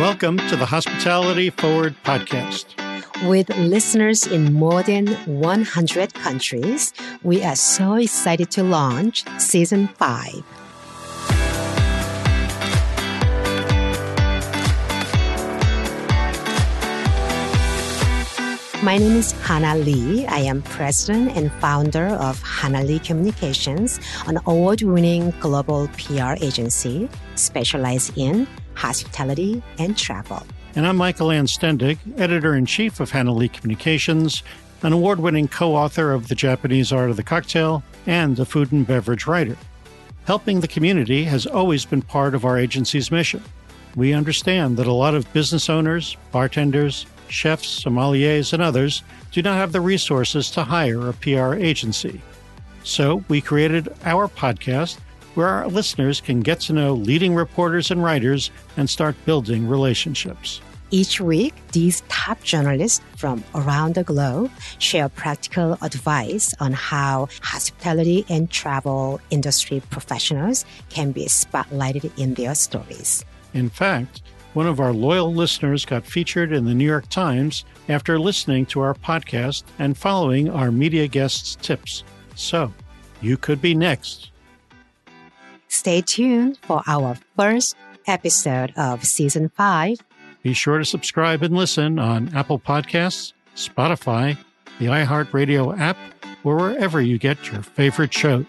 Welcome to the Hospitality Forward podcast. With listeners in more than 100 countries, we are so excited to launch season 5. My name is Hannah Lee. I am president and founder of Hannah Lee Communications, an award winning global PR agency specialized in hospitality and travel. And I'm Michael Anstendig, editor in chief of Hannah Lee Communications, an award winning co author of The Japanese Art of the Cocktail, and a food and beverage writer. Helping the community has always been part of our agency's mission. We understand that a lot of business owners, bartenders, chefs, sommeliers, and others do not have the resources to hire a PR agency. So we created our podcast where our listeners can get to know leading reporters and writers and start building relationships. Each week, these top journalists from around the globe share practical advice on how hospitality and travel industry professionals can be spotlighted in their stories. In fact, one of our loyal listeners got featured in the New York Times after listening to our podcast and following our media guests' tips. So, you could be next. Stay tuned for our first episode of season 5. Be sure to subscribe and listen on Apple Podcasts, Spotify, the iHeartRadio app, or wherever you get your favorite shows.